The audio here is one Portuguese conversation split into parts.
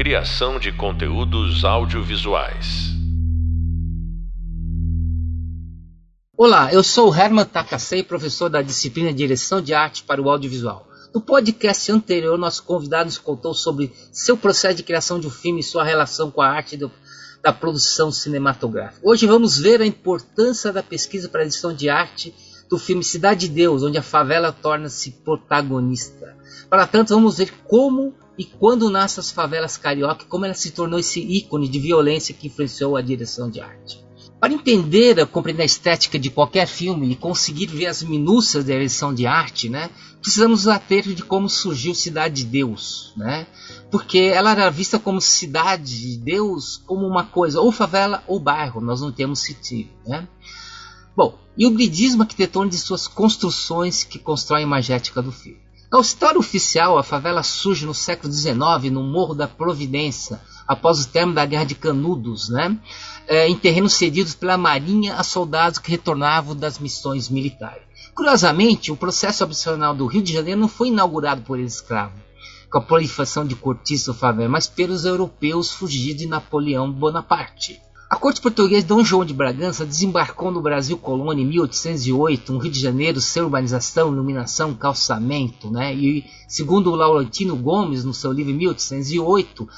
Criação de conteúdos audiovisuais. Olá, eu sou o Herman Takasei, professor da disciplina Direção de Arte para o Audiovisual. No podcast anterior, nosso convidado nos contou sobre seu processo de criação de um filme e sua relação com a arte do, da produção cinematográfica. Hoje vamos ver a importância da pesquisa para a edição de arte do filme Cidade de Deus, onde a favela torna-se protagonista. Para tanto, vamos ver como e quando nascem as favelas carioca, como ela se tornou esse ícone de violência que influenciou a direção de arte. Para entender, compreender a estética de qualquer filme e conseguir ver as minúcias da direção de arte, né, precisamos ater de como surgiu Cidade de Deus, né? Porque ela era vista como cidade de Deus, como uma coisa, ou favela ou bairro, nós não temos sentido, né? Bom, e o bridismo arquitetônico de suas construções que constroem a imagética do filme. Na história oficial, a favela surge no século XIX, no Morro da Providência, após o término da Guerra de Canudos, né? É, em terrenos cedidos pela Marinha a soldados que retornavam das missões militares. Curiosamente, o processo habitacional do Rio de Janeiro não foi inaugurado por escravos, com a proliferação de cortiços favela, mas pelos europeus fugidos de Napoleão Bonaparte. A corte portuguesa Dom João de Bragança desembarcou no Brasil colônia em 1808, no Rio de Janeiro, sem urbanização, iluminação, calçamento, né? E segundo o Laurentino Gomes, no seu livro 1808,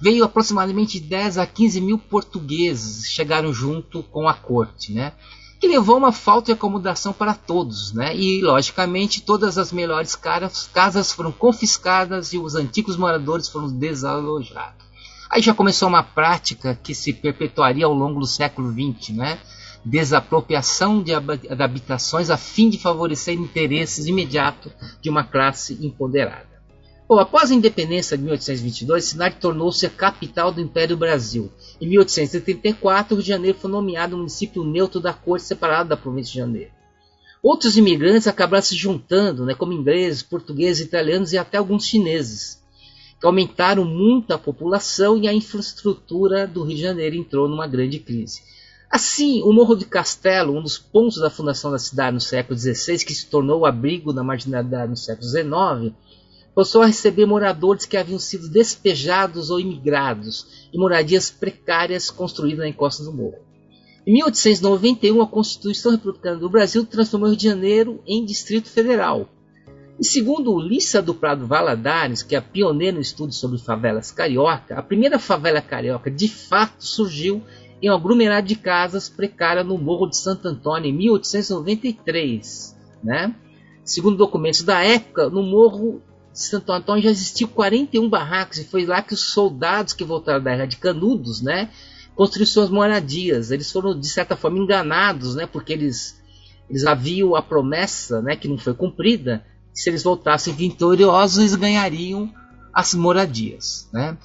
veio aproximadamente 10 a 15 mil portugueses chegaram junto com a corte, né? Que levou uma falta de acomodação para todos, né? E logicamente todas as melhores casas foram confiscadas e os antigos moradores foram desalojados. Aí já começou uma prática que se perpetuaria ao longo do século XX, né? desapropriação de habitações a fim de favorecer interesses imediatos de uma classe empoderada. Bom, após a independência de 1822, Cidade tornou-se a capital do Império Brasil. Em 1874, o Rio de Janeiro foi nomeado município neutro da corte separado da província de Janeiro. Outros imigrantes acabaram se juntando, né, como ingleses, portugueses, italianos e até alguns chineses aumentaram muito a população e a infraestrutura do Rio de Janeiro entrou numa grande crise. Assim, o Morro de Castelo, um dos pontos da fundação da cidade no século XVI, que se tornou o abrigo da marginalidade no século XIX, passou a receber moradores que haviam sido despejados ou imigrados em moradias precárias construídas na encosta do morro. Em 1891, a Constituição Republicana do Brasil transformou o Rio de Janeiro em Distrito Federal, e segundo Lissa do Prado Valadares, que é pioneira no estudo sobre favelas carioca, a primeira favela carioca de fato surgiu em um aglomerado de casas precária no Morro de Santo Antônio em 1893. Né? Segundo documentos da época, no Morro de Santo Antônio já existiam 41 barracos e foi lá que os soldados que voltaram da Guerra de Canudos né, construíram suas moradias. Eles foram, de certa forma, enganados, né, porque eles, eles haviam a promessa né, que não foi cumprida se eles voltassem vitoriosos, eles ganhariam as moradias. Né?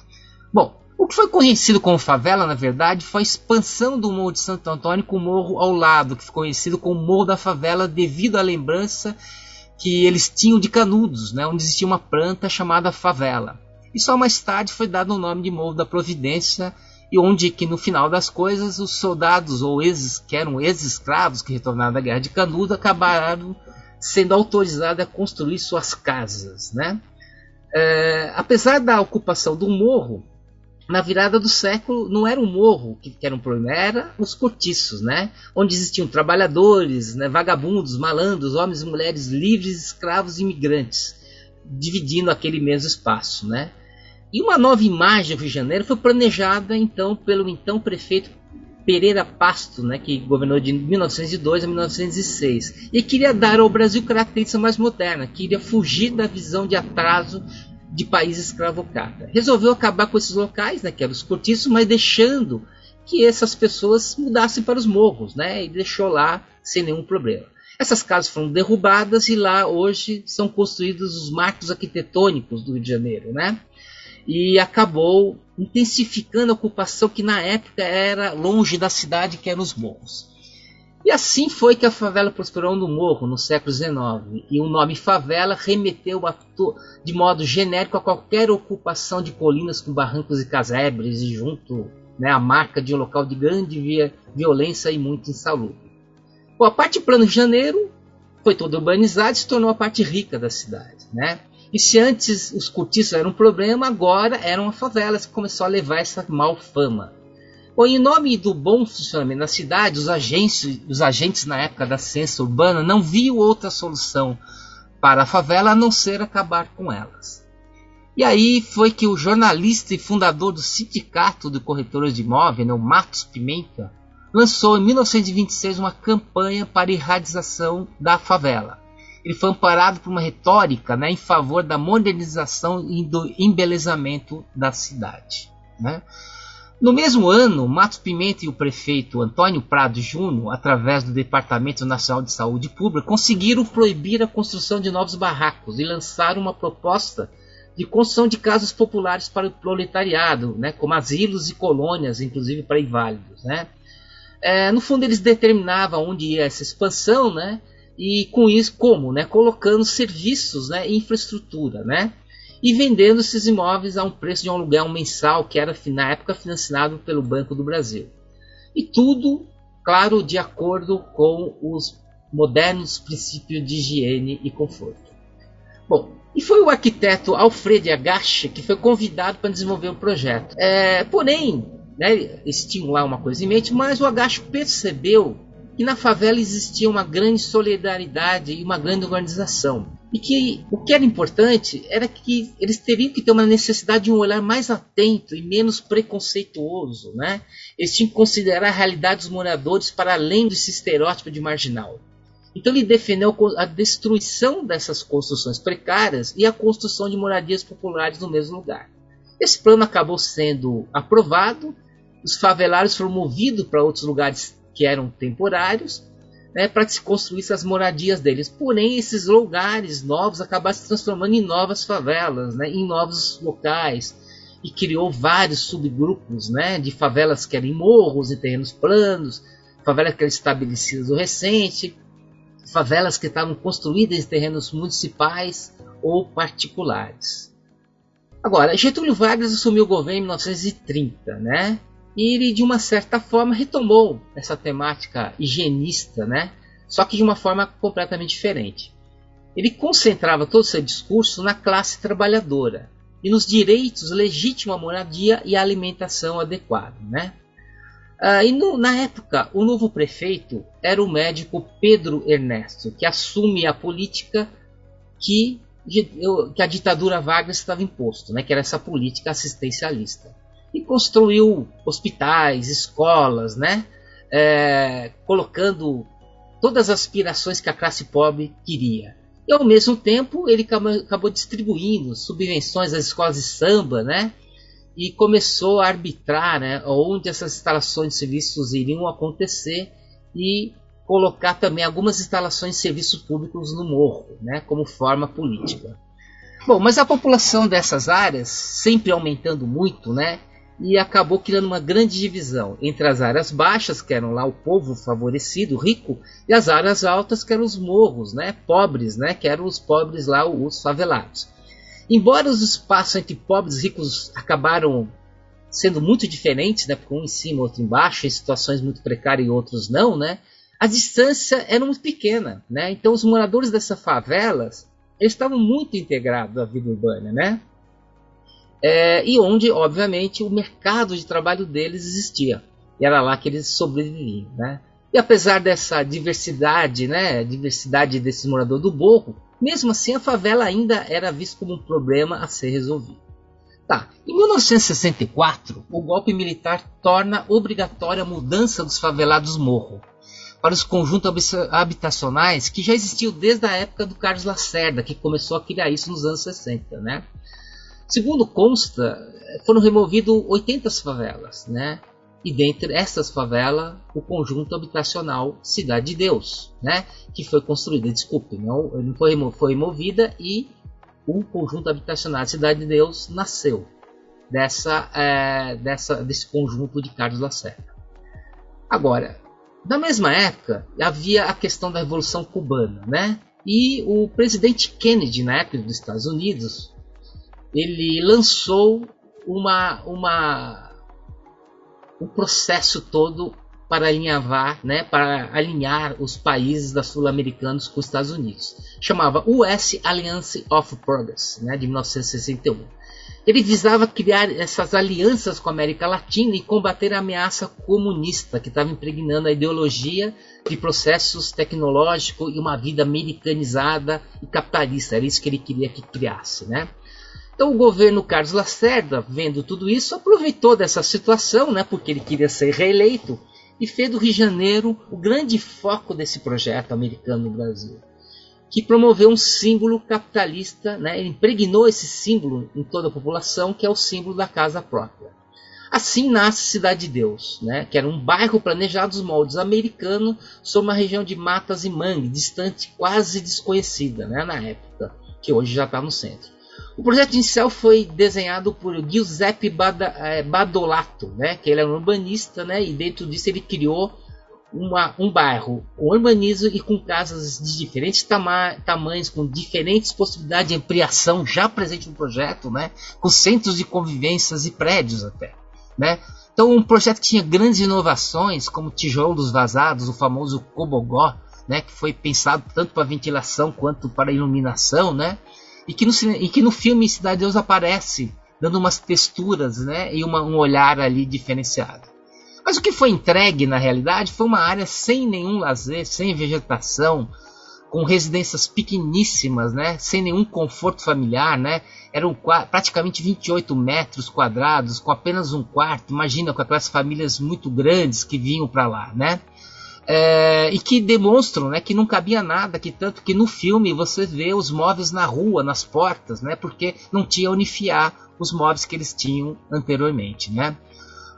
Bom, o que foi conhecido como favela, na verdade, foi a expansão do Morro de Santo Antônio com o morro ao lado, que ficou conhecido como Morro da Favela, devido à lembrança que eles tinham de Canudos, né, onde existia uma planta chamada favela. E só mais tarde foi dado o nome de Morro da Providência, e onde que no final das coisas os soldados ou ex, que eram ex-escravos que retornaram da guerra de Canudos acabaram sendo autorizada a construir suas casas. Né? É, apesar da ocupação do morro, na virada do século não era o morro que, era um problema, era os cortiços, né? onde existiam trabalhadores, né? vagabundos, malandros, homens e mulheres livres, escravos e imigrantes, dividindo aquele mesmo espaço. Né? E uma nova imagem do Rio de Janeiro foi planejada então pelo então prefeito Pereira Pasto, né, que governou de 1902 a 1906, e queria dar ao Brasil característica mais moderna, queria fugir da visão de atraso de país escravocrata. Resolveu acabar com esses locais, né, que eram os cortiços, mas deixando que essas pessoas mudassem para os morros, né, e deixou lá sem nenhum problema. Essas casas foram derrubadas e lá hoje são construídos os marcos arquitetônicos do Rio de Janeiro, né? E acabou intensificando a ocupação que na época era longe da cidade, que eram os morros. E assim foi que a favela prosperou no morro no século XIX, e o nome favela remeteu a, de modo genérico a qualquer ocupação de colinas com barrancos e casebres, e junto né, a marca de um local de grande via, violência e muito insalubre. Bom, a parte plano de janeiro foi toda urbanizada e se tornou a parte rica da cidade. Né? E se antes os cortiços eram um problema, agora eram as favelas que começou a levar essa mal fama. Bom, em nome do bom funcionamento da cidade, os agentes, os agentes na época da ciência urbana não viam outra solução para a favela a não ser acabar com elas. E aí foi que o jornalista e fundador do Sindicato de Corretores de Imóveis, o Matos Pimenta, lançou em 1926 uma campanha para a erradicação da favela. Ele foi amparado por uma retórica né, em favor da modernização e do embelezamento da cidade. Né? No mesmo ano, Matos Pimenta e o prefeito Antônio Prado Júnior, através do Departamento Nacional de Saúde Pública, conseguiram proibir a construção de novos barracos e lançaram uma proposta de construção de casas populares para o proletariado, né, como asilos e colônias, inclusive para inválidos. Né. É, no fundo, eles determinavam onde ia essa expansão, né, e com isso, como? Né, colocando serviços né, infraestrutura. Né, e vendendo esses imóveis a um preço de um aluguel mensal que era na época financiado pelo Banco do Brasil. E tudo, claro, de acordo com os modernos princípios de higiene e conforto. Bom, e foi o arquiteto Alfred Agache que foi convidado para desenvolver o projeto. É, porém, né, lá uma coisa em mente, mas o Agache percebeu que na favela existia uma grande solidariedade e uma grande organização. E que o que era importante era que eles teriam que ter uma necessidade de um olhar mais atento e menos preconceituoso. Né? Eles tinham que considerar a realidade dos moradores para além desse estereótipo de marginal. Então ele defendeu a destruição dessas construções precárias e a construção de moradias populares no mesmo lugar. Esse plano acabou sendo aprovado, os favelados foram movidos para outros lugares que eram temporários né, para se construir as moradias deles. Porém, esses lugares novos acabaram se transformando em novas favelas, né, em novos locais, e criou vários subgrupos né, de favelas que eram em morros, em terrenos planos, favelas que eram estabelecidas no recente, favelas que estavam construídas em terrenos municipais ou particulares. Agora, Getúlio Vargas assumiu o governo em 1930, né? E ele, de uma certa forma, retomou essa temática higienista, né? só que de uma forma completamente diferente. Ele concentrava todo o seu discurso na classe trabalhadora e nos direitos legítima moradia e alimentação adequada. Né? Ah, e no, na época, o novo prefeito era o médico Pedro Ernesto, que assume a política que, que a ditadura Vargas estava imposto, né? que era essa política assistencialista e construiu hospitais, escolas, né? É, colocando todas as aspirações que a classe pobre queria. E ao mesmo tempo ele acabou distribuindo subvenções às escolas de samba, né? E começou a arbitrar né, onde essas instalações de serviços iriam acontecer e colocar também algumas instalações de serviços públicos no morro, né, como forma política. Bom, mas a população dessas áreas, sempre aumentando muito, né, e acabou criando uma grande divisão entre as áreas baixas, que eram lá o povo favorecido, rico, e as áreas altas, que eram os morros, né, pobres, né, que eram os pobres lá, os favelados. Embora os espaços entre pobres e ricos acabaram sendo muito diferentes, né, um em cima, outro embaixo, em situações muito precárias e outros não, né, a distância era muito pequena, né, então os moradores dessas favelas eles estavam muito integrados à vida urbana, né, é, e onde, obviamente, o mercado de trabalho deles existia. E era lá que eles sobreviviam. Né? E apesar dessa diversidade, né, diversidade desses moradores do morro, mesmo assim a favela ainda era vista como um problema a ser resolvido. Tá. Em 1964, o golpe militar torna obrigatória a mudança dos favelados morro para os conjuntos habitacionais que já existiam desde a época do Carlos Lacerda, que começou a criar isso nos anos 60. Né? Segundo consta, foram removidas 80 favelas, né? E dentre essas favelas, o conjunto habitacional Cidade de Deus, né? Que foi construída, desculpe, não, não foi, foi removida e o conjunto habitacional Cidade de Deus nasceu dessa, é, dessa, desse conjunto de Carlos Lacerda. Agora, na mesma época, havia a questão da Revolução Cubana, né? E o presidente Kennedy, na época dos Estados Unidos, ele lançou uma, uma um processo todo para alinhavar, né, para alinhar os países da sul-americanos com os Estados Unidos. Chamava US Alliance of Progress, né, de 1961. Ele visava criar essas alianças com a América Latina e combater a ameaça comunista que estava impregnando a ideologia de processos tecnológicos e uma vida americanizada e capitalista. Era isso que ele queria que criasse, né? Então o governo Carlos Lacerda, vendo tudo isso, aproveitou dessa situação, né, porque ele queria ser reeleito, e fez do Rio de Janeiro o grande foco desse projeto americano no Brasil, que promoveu um símbolo capitalista, né? Ele impregnou esse símbolo em toda a população, que é o símbolo da casa própria. Assim nasce Cidade de Deus, né? que era um bairro planejado dos moldes americanos sobre uma região de matas e mangue, distante, quase desconhecida né? na época, que hoje já está no centro. O projeto inicial foi desenhado por Giuseppe eh, Badolato, né, que ele é um urbanista, né, e dentro disso ele criou uma, um bairro com urbanismo e com casas de diferentes tama tamanhos, com diferentes possibilidades de ampliação já presente no projeto, né, com centros de convivências e prédios até. Né. Então um projeto que tinha grandes inovações, como tijolos vazados, o famoso cobogó, né, que foi pensado tanto para ventilação quanto para iluminação, né, e que no, e que no filme Cidade de Deus aparece dando umas texturas né, e uma, um olhar ali diferenciado. Mas o que foi entregue na realidade foi uma área sem nenhum lazer, sem vegetação, com residências pequeníssimas, né, sem nenhum conforto familiar, né, eram praticamente 28 metros quadrados, com apenas um quarto. Imagina com aquelas famílias muito grandes que vinham para lá, né? É, e que demonstram né, que não cabia nada, que tanto que no filme você vê os móveis na rua, nas portas, né, porque não tinha onde os móveis que eles tinham anteriormente. Né?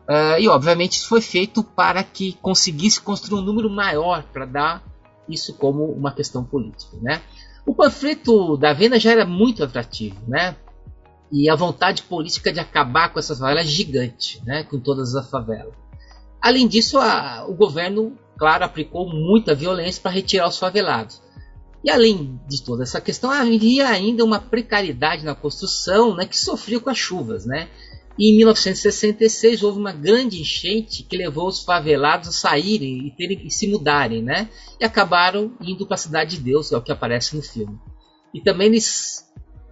É, e obviamente isso foi feito para que conseguisse construir um número maior para dar isso como uma questão política. Né? O panfleto da venda já era muito atrativo, né? e a vontade política de acabar com essas favelas é gigante, né? com todas as favelas. Além disso, a, o governo claro, aplicou muita violência para retirar os favelados. E além de toda essa questão, havia ainda uma precariedade na construção né, que sofria com as chuvas. Né? E em 1966 houve uma grande enchente que levou os favelados a saírem e, terem, e se mudarem. Né? E acabaram indo para a Cidade de Deus, é o que aparece no filme. E também eles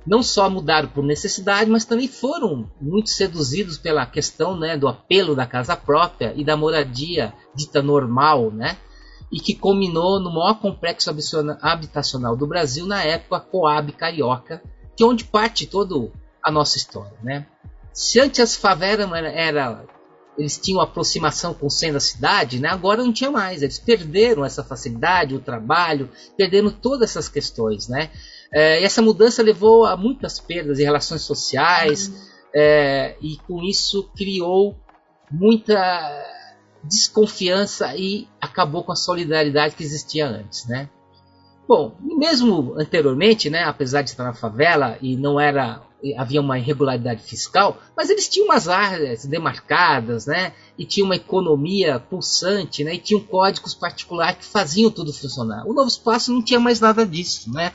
não só mudaram por necessidade, mas também foram muito seduzidos pela questão né, do apelo da casa própria e da moradia dita normal, né? E que culminou no maior complexo habitacional do Brasil na época, Coab Carioca, é onde parte toda a nossa história, né? Se antes as favelas era, era eles tinham aproximação com o centro da cidade, né? agora não tinha mais. Eles perderam essa facilidade, o trabalho, perderam todas essas questões. Né? É, essa mudança levou a muitas perdas em relações sociais é, e com isso criou muita desconfiança e acabou com a solidariedade que existia antes, né? Bom, mesmo anteriormente, né, apesar de estar na favela e não era havia uma irregularidade fiscal, mas eles tinham umas áreas demarcadas, né, e tinha uma economia pulsante, né, e tinham códigos particulares que faziam tudo funcionar. O novo espaço não tinha mais nada disso, né?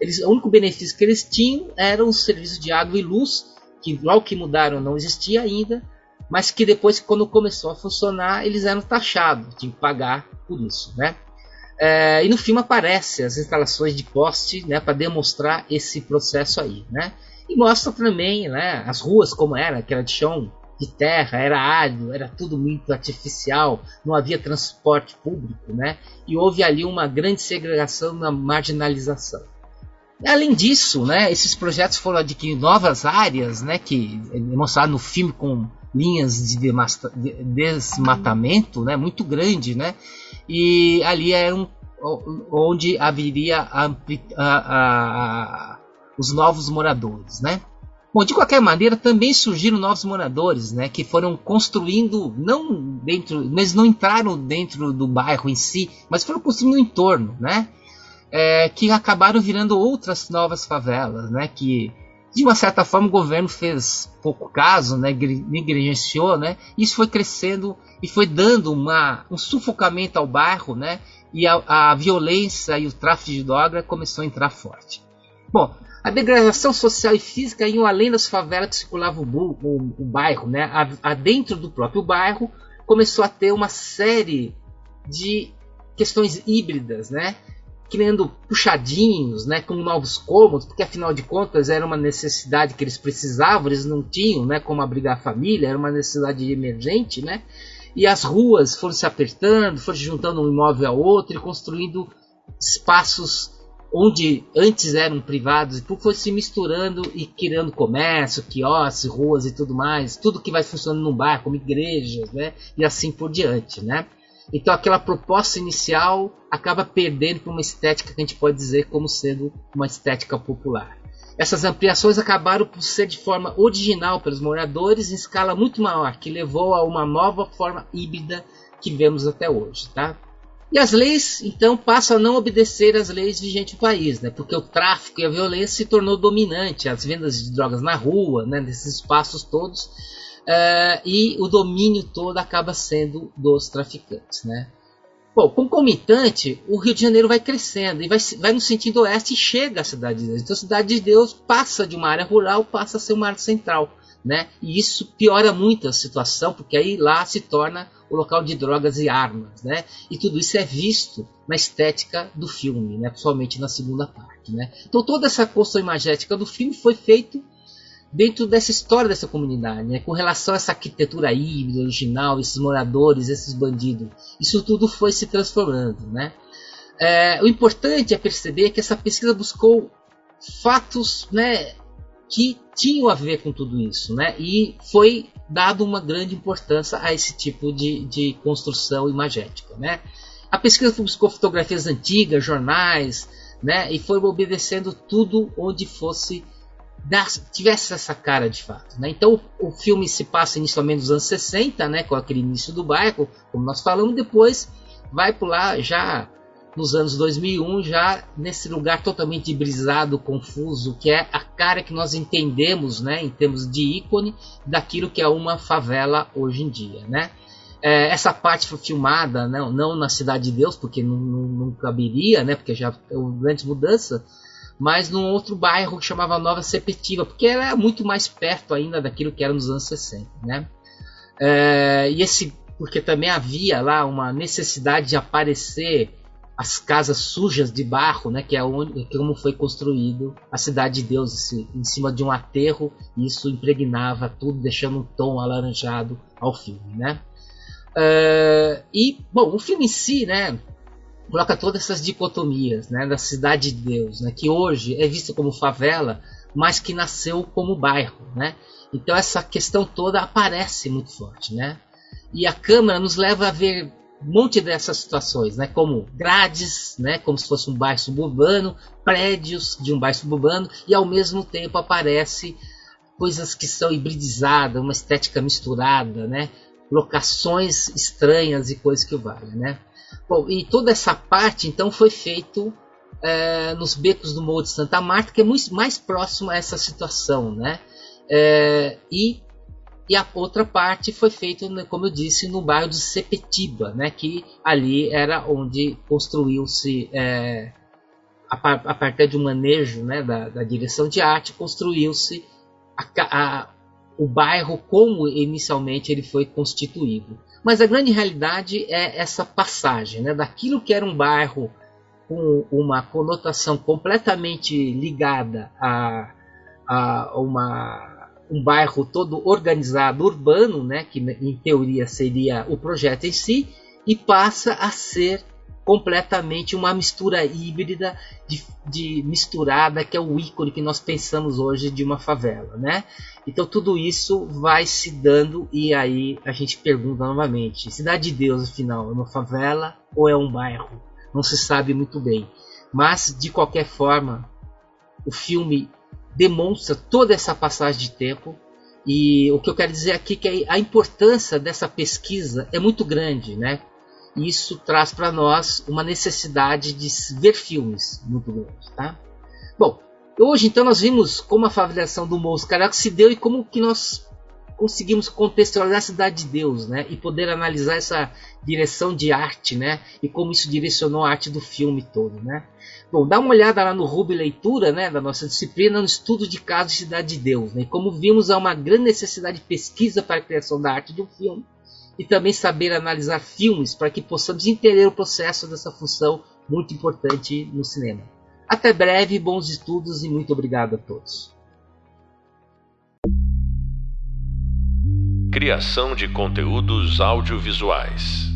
Eles, o único benefício que eles tinham era os serviços de água e luz, que logo que mudaram não existia ainda, mas que depois, quando começou a funcionar, eles eram taxados, tinham que pagar por isso, né? É, e no filme aparece as instalações de poste, né, para demonstrar esse processo aí, né? E mostra também, né, as ruas como era, que era de chão de terra, era árido, era tudo muito artificial, não havia transporte público, né? E houve ali uma grande segregação, uma marginalização. Além disso, né, esses projetos foram adquirindo novas áreas, né, que é mostrado no filme com linhas de desmatamento, né, muito grande, né, e ali é um, onde haveria a, a, a, os novos moradores, né. Bom, de qualquer maneira, também surgiram novos moradores, né, que foram construindo, não dentro, eles não entraram dentro do bairro em si, mas foram construindo no entorno, né, é, que acabaram virando outras novas favelas, né? Que de uma certa forma o governo fez pouco caso, né? Negligenciou, né? Isso foi crescendo e foi dando uma, um sufocamento ao bairro, né? E a, a violência e o tráfico de droga começou a entrar forte. Bom, a degradação social e física iam além das favelas que circulavam o, o, o bairro, né? A, a dentro do próprio bairro começou a ter uma série de questões híbridas, né? Criando puxadinhos, né, com novos cômodos, porque afinal de contas era uma necessidade que eles precisavam, eles não tinham, né, como abrigar a família, era uma necessidade emergente, né? E as ruas foram se apertando, foram se juntando um imóvel a outro e construindo espaços onde antes eram privados e tudo foi se misturando e criando comércio, quiosques, ruas e tudo mais, tudo que vai funcionando num bairro, como igrejas, né? E assim por diante, né? Então aquela proposta inicial acaba perdendo para uma estética que a gente pode dizer como sendo uma estética popular. Essas ampliações acabaram por ser de forma original pelos moradores em escala muito maior, que levou a uma nova forma híbrida que vemos até hoje. Tá? E as leis, então, passam a não obedecer às leis vigentes do país, né? porque o tráfico e a violência se tornou dominante, as vendas de drogas na rua, né? nesses espaços todos, uh, e o domínio todo acaba sendo dos traficantes. Né? Bom, concomitante, o Rio de Janeiro vai crescendo e vai, vai no sentido oeste e chega à Cidade de Deus. Então a Cidade de Deus passa de uma área rural, passa a ser uma área central. Né? E isso piora muito a situação, porque aí lá se torna o local de drogas e armas. Né? E tudo isso é visto na estética do filme, né? principalmente na segunda parte. Né? Então toda essa construção imagética do filme foi feita dentro dessa história dessa comunidade, né? com relação a essa arquitetura híbrida, original, esses moradores, esses bandidos. Isso tudo foi se transformando. Né? É, o importante é perceber que essa pesquisa buscou fatos né, que tinham a ver com tudo isso, né? e foi dado uma grande importância a esse tipo de, de construção imagética. Né? A pesquisa buscou fotografias antigas, jornais, né? e foi obedecendo tudo onde fosse tivesse essa cara de fato. Né? Então o, filme se passa inicialmente nos anos 60, né, com aquele início do bairro, como nós falamos, depois vai pular já nos anos 2001, já nesse lugar totalmente brisado, confuso, que é a cara que nós entendemos né, em termos de ícone daquilo que é uma favela hoje em dia. Né? É, essa parte foi filmada não, não na Cidade de Deus, porque não, não, não caberia, né, porque já é uma grande mudança, mas num outro bairro que chamava Nova Sepetiba, porque era muito mais perto ainda daquilo que era nos anos 60, né? É, e esse, porque também havia lá uma necessidade de aparecer as casas sujas de barro, né, que é onde, como foi construído a cidade de Deus, em cima de um aterro, e isso impregnava tudo, deixando um tom alaranjado ao filme, né? Uh, e bom, o filme em si, né, coloca todas essas dicotomias né, da cidade de Deus, né, que hoje é vista como favela, mas que nasceu como bairro. Né? Então essa questão toda aparece muito forte. Né? E a câmera nos leva a ver um monte dessas situações, né? como grades, né? como se fosse um bairro suburbano, prédios de um bairro suburbano, e ao mesmo tempo aparece coisas que são hibridizadas, uma estética misturada, né? locações estranhas e coisas que valem. Né? Bom, e toda essa parte então foi feito é, nos becos do Morro de Santa Marta, que é muito mais próximo a essa situação, né? É, e, e a outra parte foi feita, né, como eu disse, no bairro de Sepetiba, né? Que ali era onde construiu-se é, a, a, partir de um manejo né, da, da direção de arte, construiu-se o bairro como inicialmente ele foi constituído. Mas a grande realidade é essa passagem né, daquilo que era um bairro com uma conotação completamente ligada a, a uma, um bairro todo organizado urbano, né, que em teoria seria o projeto em si, e passa a ser completamente uma mistura híbrida de, de, misturada que é o ícone que nós pensamos hoje de uma favela, né? Então tudo isso vai se dando e aí a gente pergunta novamente: Cidade de Deus, afinal, é uma favela ou é um bairro? Não se sabe muito bem. Mas de qualquer forma, o filme demonstra toda essa passagem de tempo e o que eu quero dizer aqui é que a importância dessa pesquisa é muito grande, né? Isso traz para nós uma necessidade de ver filmes muito grande, tá? Bom, hoje então nós vimos como a favelação do Morro se deu e como que nós conseguimos contextualizar a cidade de Deus, né? E poder analisar essa direção de arte, né? E como isso direcionou a arte do filme todo, né? Bom, dá uma olhada lá no Ruby Leitura, né? Da nossa disciplina, no estudo de caso de cidade de Deus, né? E como vimos, há uma grande necessidade de pesquisa para a criação da arte um filme e também saber analisar filmes para que possamos entender o processo dessa função muito importante no cinema. Até breve, bons estudos e muito obrigado a todos. Criação de conteúdos audiovisuais.